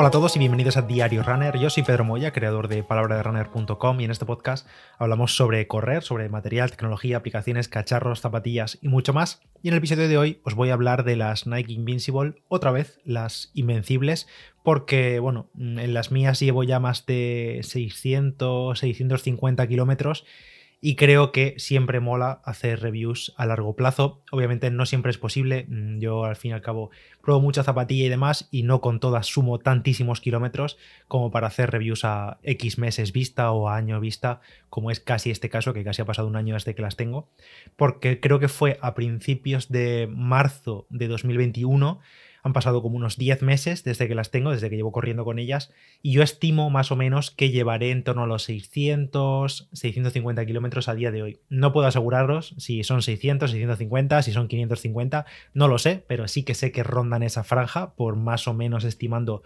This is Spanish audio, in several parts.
Hola a todos y bienvenidos a Diario Runner. Yo soy Pedro Moya, creador de palabraderunner.com y en este podcast hablamos sobre correr, sobre material, tecnología, aplicaciones, cacharros, zapatillas y mucho más. Y en el episodio de hoy os voy a hablar de las Nike Invincible, otra vez las Invencibles, porque bueno, en las mías llevo ya más de 600, 650 kilómetros y creo que siempre mola hacer reviews a largo plazo. Obviamente no siempre es posible, mm, yo al fin y al cabo pruebo mucha zapatilla y demás y no con todas sumo tantísimos kilómetros como para hacer reviews a X meses vista o a año vista, como es casi este caso, que casi ha pasado un año desde que las tengo, porque creo que fue a principios de marzo de 2021 han pasado como unos 10 meses desde que las tengo, desde que llevo corriendo con ellas, y yo estimo más o menos que llevaré en torno a los 600, 650 kilómetros a día de hoy. No puedo aseguraros si son 600, 650, si son 550, no lo sé, pero sí que sé que rondan esa franja, por más o menos estimando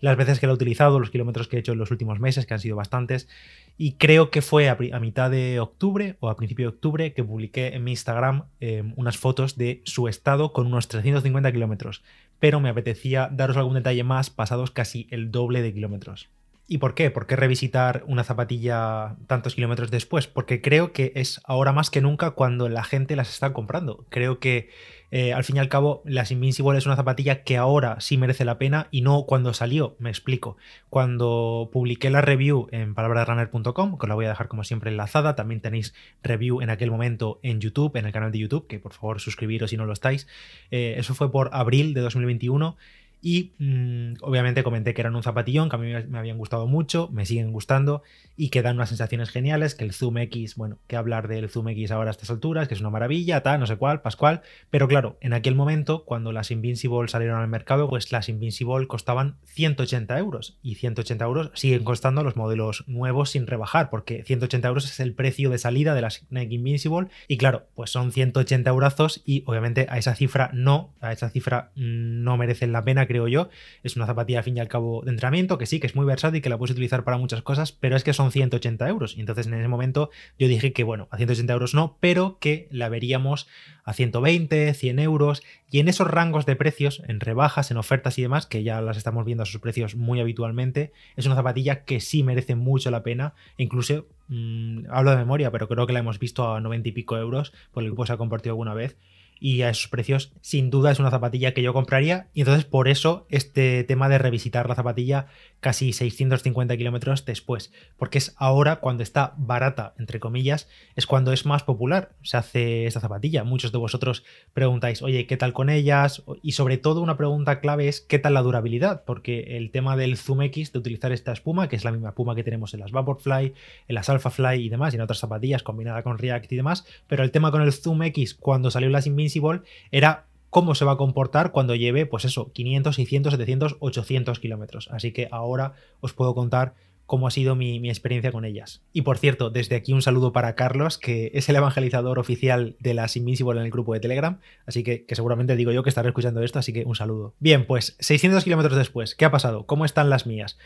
las veces que la he utilizado, los kilómetros que he hecho en los últimos meses, que han sido bastantes. Y creo que fue a, mitad de octubre o a principio de octubre que publiqué en mi Instagram em, unas fotos de su estado con unos 350 kilómetros. Pero me apetecía daros algún detalle más pasados casi el doble de kilómetros. ¿Y por qué? ¿Por qué revisitar una zapatilla tantos kilómetros después? Porque creo que es ahora más que nunca cuando la gente las está comprando. Creo que eh, al fin y al cabo las Invincible es una zapatilla que ahora sí merece la pena y no cuando salió, me explico. Cuando publiqué la review en palabrasrunner.com, que os la voy a dejar como siempre enlazada, también tenéis review en aquel momento en YouTube, en el canal de YouTube, que por favor suscribiros si no lo estáis. Eh, eso fue por abril de 2021 y mm, obviamente comenté que eran un zapatillón, que a mí me habían gustado mucho, me siguen gustando y que dan unas sensaciones geniales, que el Zoom X, bueno, que hablar del Zoom X ahora a estas alturas, que es una maravilla, tal, no sé cuál, Pascual, pero claro, en aquel momento, cuando las Invincible salieron al mercado, pues las Invincible costaban 180 euros y 180 euros siguen costando los modelos nuevos sin rebajar, porque 180 euros es el precio de salida de las Nike Invincible y claro, pues son 180 euros y obviamente a esa cifra no, a esa cifra no merecen la pena creo yo. Es una zapatilla al fin y al cabo de entrenamiento, que sí, que es muy versátil, que la puedes utilizar para muchas cosas, pero es que son 180 euros. Y entonces en ese momento yo dije que, bueno, a 180 euros no, pero que la veríamos a 120, 100 euros. Y en esos rangos de precios, en rebajas, en ofertas y demás, que ya las estamos viendo a sus precios muy habitualmente, es una zapatilla que sí merece mucho la pena. incluso mm, hablo de memoria, pero creo que la hemos visto a 90 y pico euros, por el que se ha compartido alguna vez y a esos precios sin duda es una zapatilla que yo compraría. Y entonces por eso este tema de revisitar la zapatilla casi 650 kilómetros después, porque es ahora cuando está barata, entre comillas, es cuando es más popular, se hace esta zapatilla. Muchos de vosotros preguntáis, oye, ¿qué tal con ellas? Y sobre todo una pregunta clave es, ¿qué tal la durabilidad? Porque el tema del Zoom X, de utilizar esta espuma, que es la misma espuma que tenemos en las Vaporfly, en las Alphafly y demás, y en otras zapatillas combinada con React y demás, pero el tema con el Zoom X, cuando salió las Invincible, era cómo se va a comportar cuando lleve, pues eso, 500, 600, 700, 800 kilómetros. Así que ahora os puedo contar cómo ha sido mi, experiencia con ellas. Y por cierto, desde aquí un saludo para Carlos, que es el evangelizador oficial de las Invincible en el grupo de Telegram, así que, seguramente digo yo que estaré escuchando esto, así que un saludo. Bien, pues 600 kilómetros después, ¿qué ha pasado? ¿Cómo están las mías?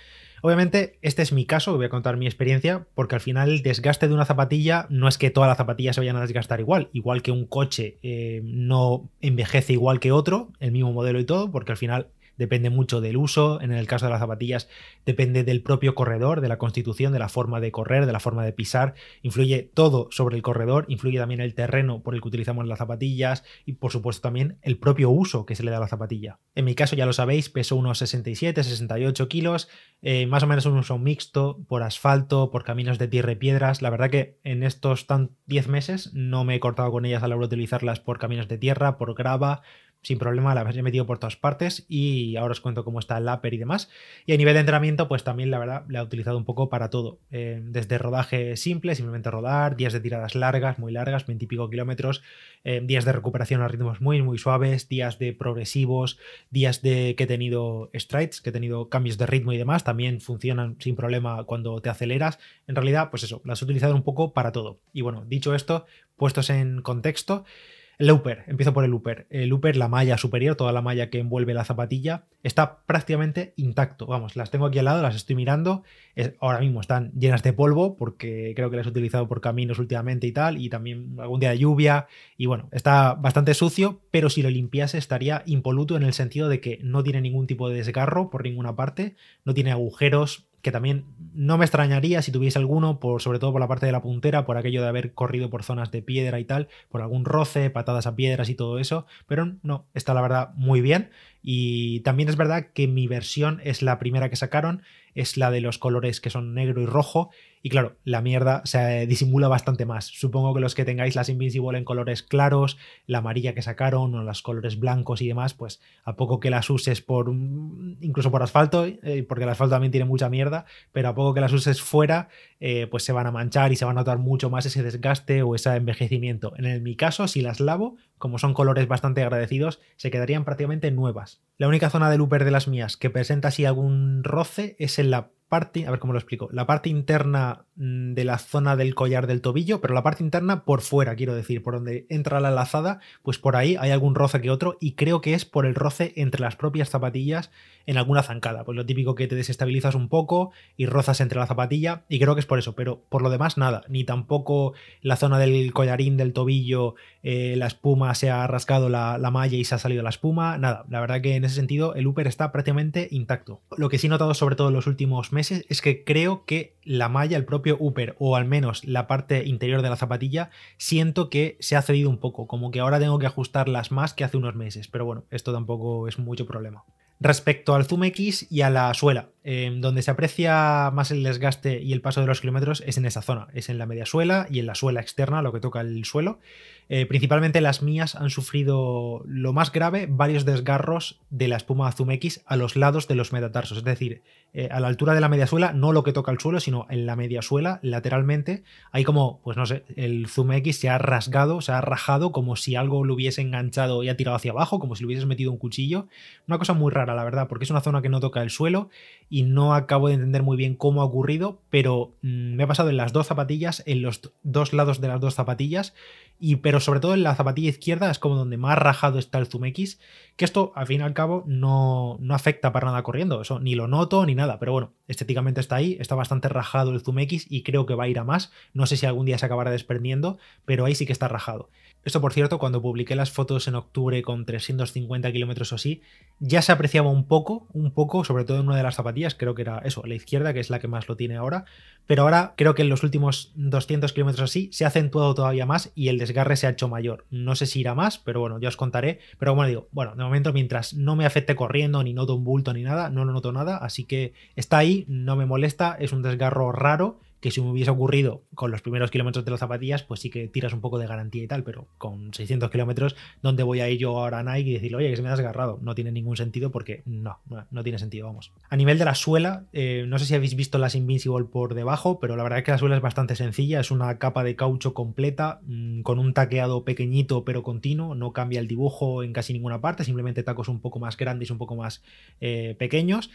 Obviamente, este es mi caso, voy a contar mi experiencia, porque al final el desgaste de una zapatilla no es que todas las zapatillas se vayan a desgastar igual, igual que un coche eh, no envejece igual que otro, el mismo modelo y todo, porque al final depende mucho del uso, en el caso de las zapatillas depende del propio corredor, de la constitución, de la forma de correr, de la forma de pisar, influye todo sobre el corredor, influye también el terreno por el que utilizamos las zapatillas y por supuesto también el propio uso que se le da a la zapatilla. En mi caso ya lo sabéis, peso unos 67, 68 kilos, eh, más o menos un uso mixto por asfalto, por caminos de tierra y piedras, la verdad que en estos 10 meses no me he cortado con ellas a la hora de utilizarlas por caminos de tierra, por grava, sin problema, la he metido por todas partes y ahora os cuento cómo está el upper y demás. Y a nivel de entrenamiento, pues también la verdad la he utilizado un poco para todo. Eh, desde rodaje simple, simplemente rodar, días de tiradas largas, muy largas, 20 y pico kilómetros, eh, días de recuperación a ritmos muy, muy suaves, días de progresivos, días de que he tenido strides, que he tenido cambios de ritmo y demás, también funcionan sin problema cuando te aceleras. En realidad, pues eso, las he utilizado un poco para todo. Y bueno, dicho esto, puestos en contexto, El Upper, empiezo por el Upper. El Upper, la malla superior, toda la malla que envuelve la zapatilla, está prácticamente intacto. Vamos, las tengo aquí al lado, las estoy mirando. ahora mismo están llenas de polvo porque creo que las he utilizado por caminos últimamente y tal, y también algún día de lluvia. Y bueno, está bastante sucio, pero si lo limpiase estaría impoluto en el sentido de que no tiene ningún tipo de desgarro por ninguna parte, no tiene agujeros, que también no me extrañaría si tuviese alguno, por, sobre todo por la parte de la puntera, por aquello de haber corrido por zonas de piedra y tal, por algún roce, patadas a piedras y todo eso, pero no, está la verdad muy bien. Y también es verdad que mi versión es la primera que sacaron, es la de los colores que son negro y rojo, y claro, la mierda se disimula bastante más. Supongo que los que tengáis las Invincible en colores claros, la amarilla que sacaron o los colores blancos y demás, pues a poco que las uses por incluso por asfalto, eh, porque el asfalto también tiene mucha mierda, pero a poco que las uses fuera, eh, pues se van a manchar y se va a notar mucho más ese desgaste o ese envejecimiento. En mi caso, si las lavo, como son colores bastante agradecidos, se quedarían prácticamente nuevas. La única zona de looper de las mías que presenta así algún roce es en la parte, a ver cómo lo explico, la parte interna de la zona del collar del tobillo, pero la parte interna por fuera, quiero decir, por donde entra la lazada, pues por ahí hay algún roce que otro y creo que es por el roce entre las propias zapatillas en alguna zancada, pues lo típico que te desestabilizas un poco y rozas entre la zapatilla y creo que es por eso, pero por lo demás nada, ni tampoco la zona del collarín del tobillo, eh, la espuma se ha rascado la, la, malla y se ha salido la espuma, nada, la verdad que en ese sentido el Upper está prácticamente intacto. Lo que sí he notado sobre todo en los últimos meses es que creo que la malla, el propio upper o al menos la parte interior de la zapatilla, siento que se ha cedido un poco, como que ahora tengo que ajustarlas más que hace unos meses, pero bueno, esto tampoco es mucho problema. Respecto al Zoom X y a la suela, em, donde se aprecia más el desgaste y el paso de los kilómetros es en esa zona, es en la media suela y en la suela externa, lo que toca el suelo. Eh, principalmente las mías han sufrido lo más grave, varios desgarros de la espuma Zoom X a los lados de los metatarsos, es decir, eh, a la altura de la media suela, no lo que toca el suelo, sino en la media suela, lateralmente, hay como, pues no sé, el Zoom X se ha rasgado, se ha rajado como si algo lo hubiese enganchado y ha tirado hacia abajo, como si le hubieses metido un cuchillo. Una cosa muy rara, la verdad, porque es una zona que no toca el suelo y no acabo de entender muy bien cómo ha ocurrido, pero mm, me ha pasado en las dos zapatillas, en los dos lados de las dos zapatillas, y, pero sobre todo en la zapatilla izquierda es como donde más rajado está el Zoom X, que esto al fin y al cabo no, no afecta para nada corriendo, eso ni lo noto ni nada, pero bueno, estéticamente está ahí, está bastante rajado el Zoom X y creo que va a ir a más, no sé si algún día se acabará desprendiendo, pero ahí sí que está rajado. Esto, por cierto, cuando publiqué las fotos en octubre con 350 kilómetros o así, ya se apreciaba un poco, un poco, sobre todo en una de las zapatillas, creo que era eso, la izquierda, que es la que más lo tiene ahora, pero ahora creo que en los últimos 200 kilómetros así se ha acentuado todavía más y el desgarre se ha hecho mayor. No sé si irá más, pero bueno, ya os contaré. Pero bueno, digo, bueno, de momento mientras no me afecte corriendo, ni noto un bulto ni nada, no lo noto nada, así que está ahí, no me molesta, es un desgarro raro que si me hubiese ocurrido con los primeros kilómetros de las zapatillas, pues sí que tiras un poco de garantía y tal, pero con 600 kilómetros, ¿dónde voy a ir yo ahora a Nike y decirle, oye, que se me ha desgarrado? No tiene ningún sentido porque no, no, tiene sentido, vamos. A nivel de la suela, eh, no sé si habéis visto las Invincible por debajo, pero la verdad es que la suela es bastante sencilla, es una capa de caucho completa, mm, con un taqueado pequeñito pero continuo, no cambia el dibujo en casi ninguna parte, simplemente tacos un poco más grandes, un poco más eh, pequeños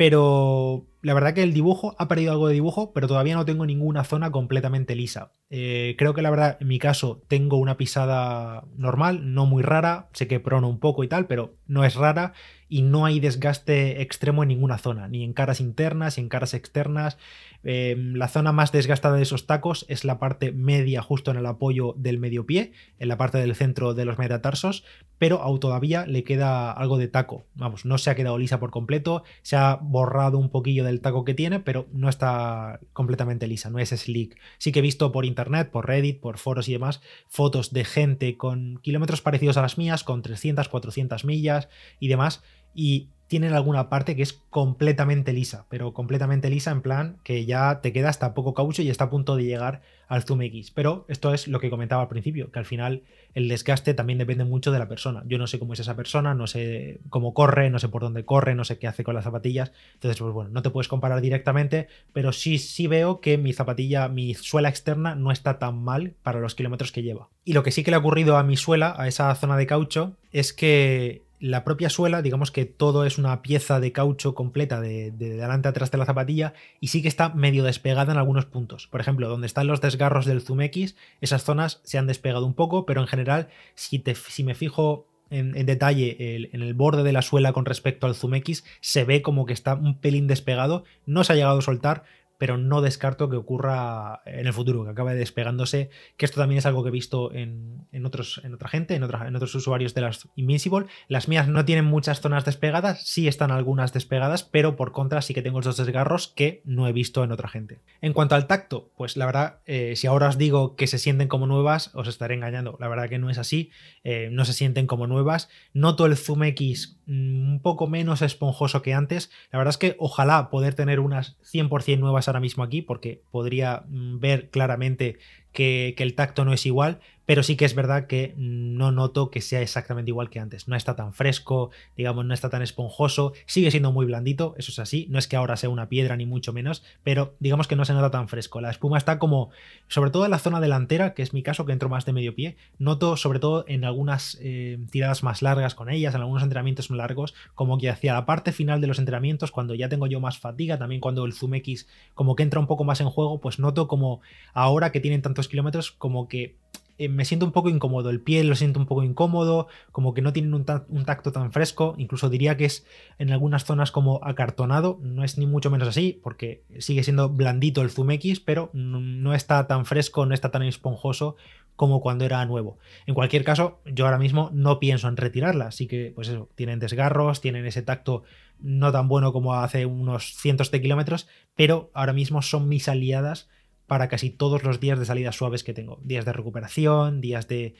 pero la verdad que el dibujo ha perdido algo de dibujo, pero todavía no tengo ninguna zona completamente lisa. Eh, creo que la verdad, en mi caso, tengo una pisada normal, no muy rara. Sé que prono un poco y tal, pero no es rara y no hay desgaste extremo en ninguna zona, ni en caras internas, ni en caras externas. Em, la zona más desgastada de esos tacos es la parte media, justo en el apoyo del medio pie, en la parte del centro de los metatarsos, pero aún todavía le queda algo de taco. Vamos, no se ha quedado lisa por completo, se ha borrado un poquillo del taco que tiene, pero no está completamente lisa, no es slick. Sí que he visto por internet, por Reddit, por foros y demás, fotos de gente con kilómetros parecidos a las mías, con 300, 400 millas y demás, y tienen alguna parte que es completamente lisa, pero completamente lisa en plan que ya te queda hasta poco caucho y está a punto de llegar al Zoom X. Pero esto es lo que comentaba al principio, que al final el desgaste también depende mucho de la persona. Yo no sé cómo es esa persona, no sé cómo corre, no sé por dónde corre, no sé qué hace con las zapatillas. Entonces, pues bueno, no te puedes comparar directamente, pero sí, sí veo que mi zapatilla, mi suela externa no está tan mal para los kilómetros que lleva. Y lo que sí que le ha ocurrido a mi suela, a esa zona de caucho, es que la propia suela, digamos que todo es una pieza de caucho completa de, de, delante a atrás de la zapatilla y sí que está medio despegada en algunos puntos. Por ejemplo, donde están los desgarros del Zoom X, esas zonas se han despegado un poco, pero en general, si, te, si me fijo en, detalle en el borde de la suela con respecto al Zoom X, se ve como que está un pelín despegado, no se ha llegado a soltar, pero no descarto que ocurra en el futuro, que acabe despegándose, que esto también es algo que he visto en, en otros, en otra gente, en, otros usuarios de las Invincible. Las mías no tienen muchas zonas despegadas, sí están algunas despegadas, pero por contra sí que tengo esos desgarros que no he visto en otra gente. En cuanto al tacto, pues la verdad, eh, si ahora os digo que se sienten como nuevas, os estaré engañando. La verdad que no es así, eh, no se sienten como nuevas. Noto el Zoom X mm, un poco menos esponjoso que antes. La verdad es que ojalá poder tener unas 100% nuevas ahora mismo aquí porque podría mm, ver claramente que, que, el tacto no es igual, pero sí que es verdad que no noto que sea exactamente igual que antes. No está tan fresco, digamos, no está tan esponjoso, sigue siendo muy blandito, eso es así, no es que ahora sea una piedra ni mucho menos, pero digamos que no se nota tan fresco. La espuma está como, sobre todo en la zona delantera, que es mi caso, que entro más de medio pie, noto sobre todo en algunas eh, tiradas más largas con ellas, en algunos entrenamientos más largos, como que hacia la parte final de los entrenamientos, cuando ya tengo yo más fatiga, también cuando el Zoom X como que entra un poco más en juego, pues noto como ahora que tienen tantos kilómetros, como que eh, me siento un poco incómodo, el pie lo siento un poco incómodo, como que no tienen un, ta un, tacto tan fresco, incluso diría que es en algunas zonas como acartonado, no es ni mucho menos así, porque sigue siendo blandito el Zoom X, pero no está tan fresco, no está tan esponjoso como cuando era nuevo. En cualquier caso, yo ahora mismo no pienso en retirarla, así que pues eso, tienen desgarros, tienen ese tacto no tan bueno como hace unos cientos de kilómetros, pero ahora mismo son mis aliadas para casi todos los días de salidas suaves que tengo. Días de recuperación, días de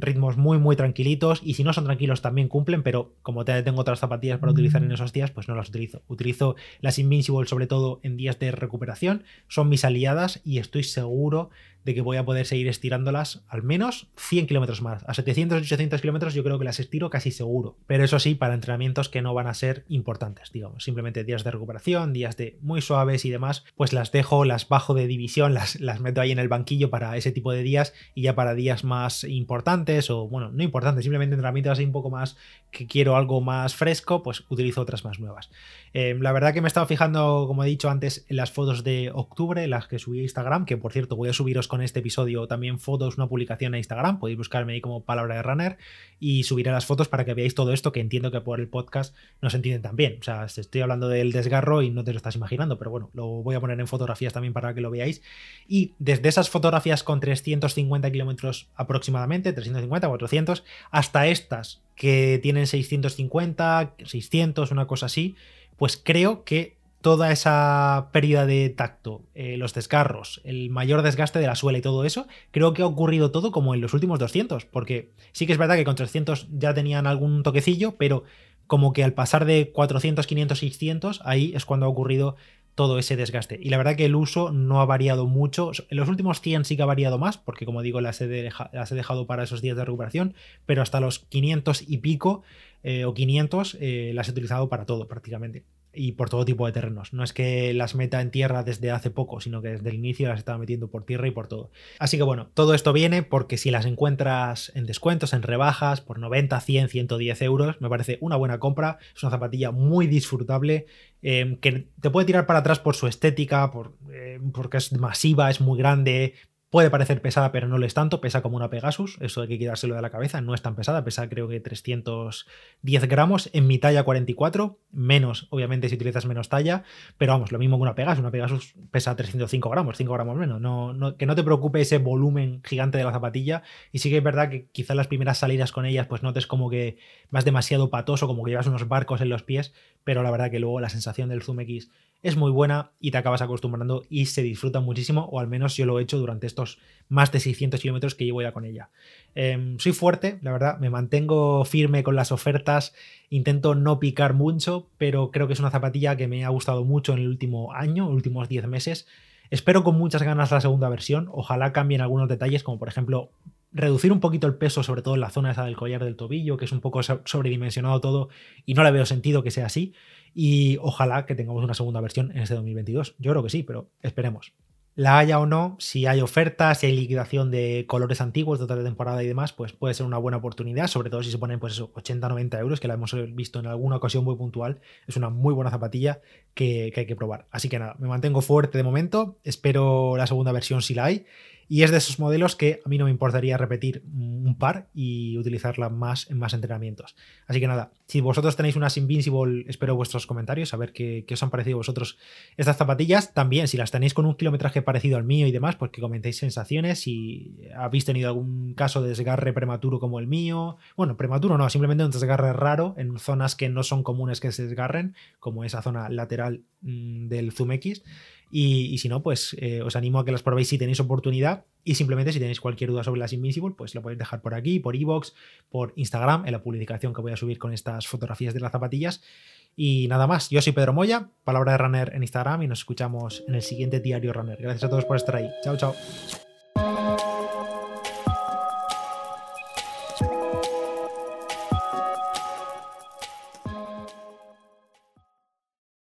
ritmos muy muy tranquilitos y si no son tranquilos también cumplen, pero como tengo otras zapatillas para utilizar en esos días, pues no las utilizo. Utilizo las Invincible sobre todo en días de recuperación, son mis aliadas y estoy seguro de que voy a poder seguir estirándolas al menos 100 kilómetros más. A 700, 800 kilómetros yo creo que las estiro casi seguro. Pero eso sí, para entrenamientos que no van a ser importantes, digamos. Simplemente días de recuperación, días de muy suaves y demás, pues las dejo, las bajo de división, las, las meto ahí en el banquillo para ese tipo de días y ya para días más importantes o, bueno, no importantes, simplemente entrenamientos así un poco más que quiero algo más fresco, pues utilizo otras más nuevas. Eh, la verdad que me he estado fijando, como he dicho antes, en las fotos de octubre, las que subí a Instagram, que por cierto voy a subiros con este episodio también fotos, una publicación a Instagram, podéis buscarme ahí como palabra de runner y subiré las fotos para que veáis todo esto que entiendo que por el podcast no se entiende tan bien. O sea, estoy hablando del desgarro y no te lo estás imaginando, pero bueno, lo voy a poner en fotografías también para que lo veáis. Y desde esas fotografías con 350 kilómetros aproximadamente, 350, 400, hasta estas que tienen 650, 600, una cosa así, pues creo que toda esa pérdida de tacto, eh, los desgarros, el mayor desgaste de la suela y todo eso, creo que ha ocurrido todo como en los últimos 200, porque sí que es verdad que con 300 ya tenían algún toquecillo, pero como que al pasar de 400, 500, 600, ahí es cuando ha ocurrido todo ese desgaste. Y la verdad que el uso no ha variado mucho. En los últimos 100 sí que ha variado más, porque como digo, las he, dejado para esos días de recuperación, pero hasta los 500 y pico eh, o 500 eh, las he utilizado para todo prácticamente y por todo tipo de terrenos. No es que las meta en tierra desde hace poco, sino que desde el inicio las estaba metiendo por tierra y por todo. Así que bueno, todo esto viene porque si las encuentras en descuentos, en rebajas, por 90, 100, 110 euros, me parece una buena compra. Es una zapatilla muy disfrutable. Eh, que te puede tirar para atrás por su estética, por, eh, porque es masiva, es muy grande, Puede parecer pesada, pero no lo es tanto, pesa como una Pegasus, eso hay que quitárselo de la cabeza, no es tan pesada, pesa creo que 310 gramos en mi talla 44, menos obviamente si utilizas menos talla, pero vamos, lo mismo que una Pegasus, una Pegasus pesa 305 gramos, 5 gramos menos, no, que no te preocupe ese volumen gigante de la zapatilla y sí que es verdad que quizás las primeras salidas con ellas pues notes como que vas demasiado patoso, como que llevas unos barcos en los pies, pero la verdad que luego la sensación del Zoom X es muy buena y te acabas acostumbrando y se disfruta muchísimo, o al menos yo lo he hecho durante estos más de 600 kilómetros que llevo ya con ella. Eh, soy fuerte, la verdad, me mantengo firme con las ofertas, intento no picar mucho, pero creo que es una zapatilla que me ha gustado mucho en el último año, últimos 10 meses. Espero con muchas ganas la segunda versión, ojalá cambien algunos detalles, como por ejemplo reducir un poquito el peso, sobre todo en la zona esa del collar del tobillo, que es un poco sobredimensionado todo y no le veo sentido que sea así. Y ojalá que tengamos una segunda versión en este 2022. Yo creo que sí, pero esperemos. la haya o no, si hay ofertas, si hay liquidación de colores antiguos de otra temporada y demás, pues puede ser una buena oportunidad, sobre todo si se ponen pues 80, 90 euros, que la hemos visto en alguna ocasión muy puntual. Es una muy buena zapatilla que, que hay que probar. Así que nada, me mantengo fuerte de momento, espero la segunda versión si la hay y es de esos modelos que a mí no me importaría repetir un par y utilizarla más en más entrenamientos. Así que nada, si vosotros tenéis unas Invincible, espero vuestros comentarios, a ver qué, os han parecido vosotros estas zapatillas. También, si las tenéis con un kilometraje parecido al mío y demás, pues que comentéis sensaciones. Si habéis tenido algún caso de desgarre prematuro como el mío. Bueno, prematuro no, simplemente un desgarre raro en zonas que no son comunes que se desgarren, como esa zona lateral mm, del Zoom X. Y, si no, pues eh, os animo a que las probéis si tenéis oportunidad. Y simplemente si tenéis cualquier duda sobre las Invincible, pues lo podéis dejar por aquí, por iVoox, por Instagram, en la publicación que voy a subir con estas fotografías de las zapatillas. Y nada más, yo soy Pedro Moya, palabra de runner en Instagram y nos escuchamos en el siguiente diario runner. Gracias a todos por estar ahí. Chao, chao.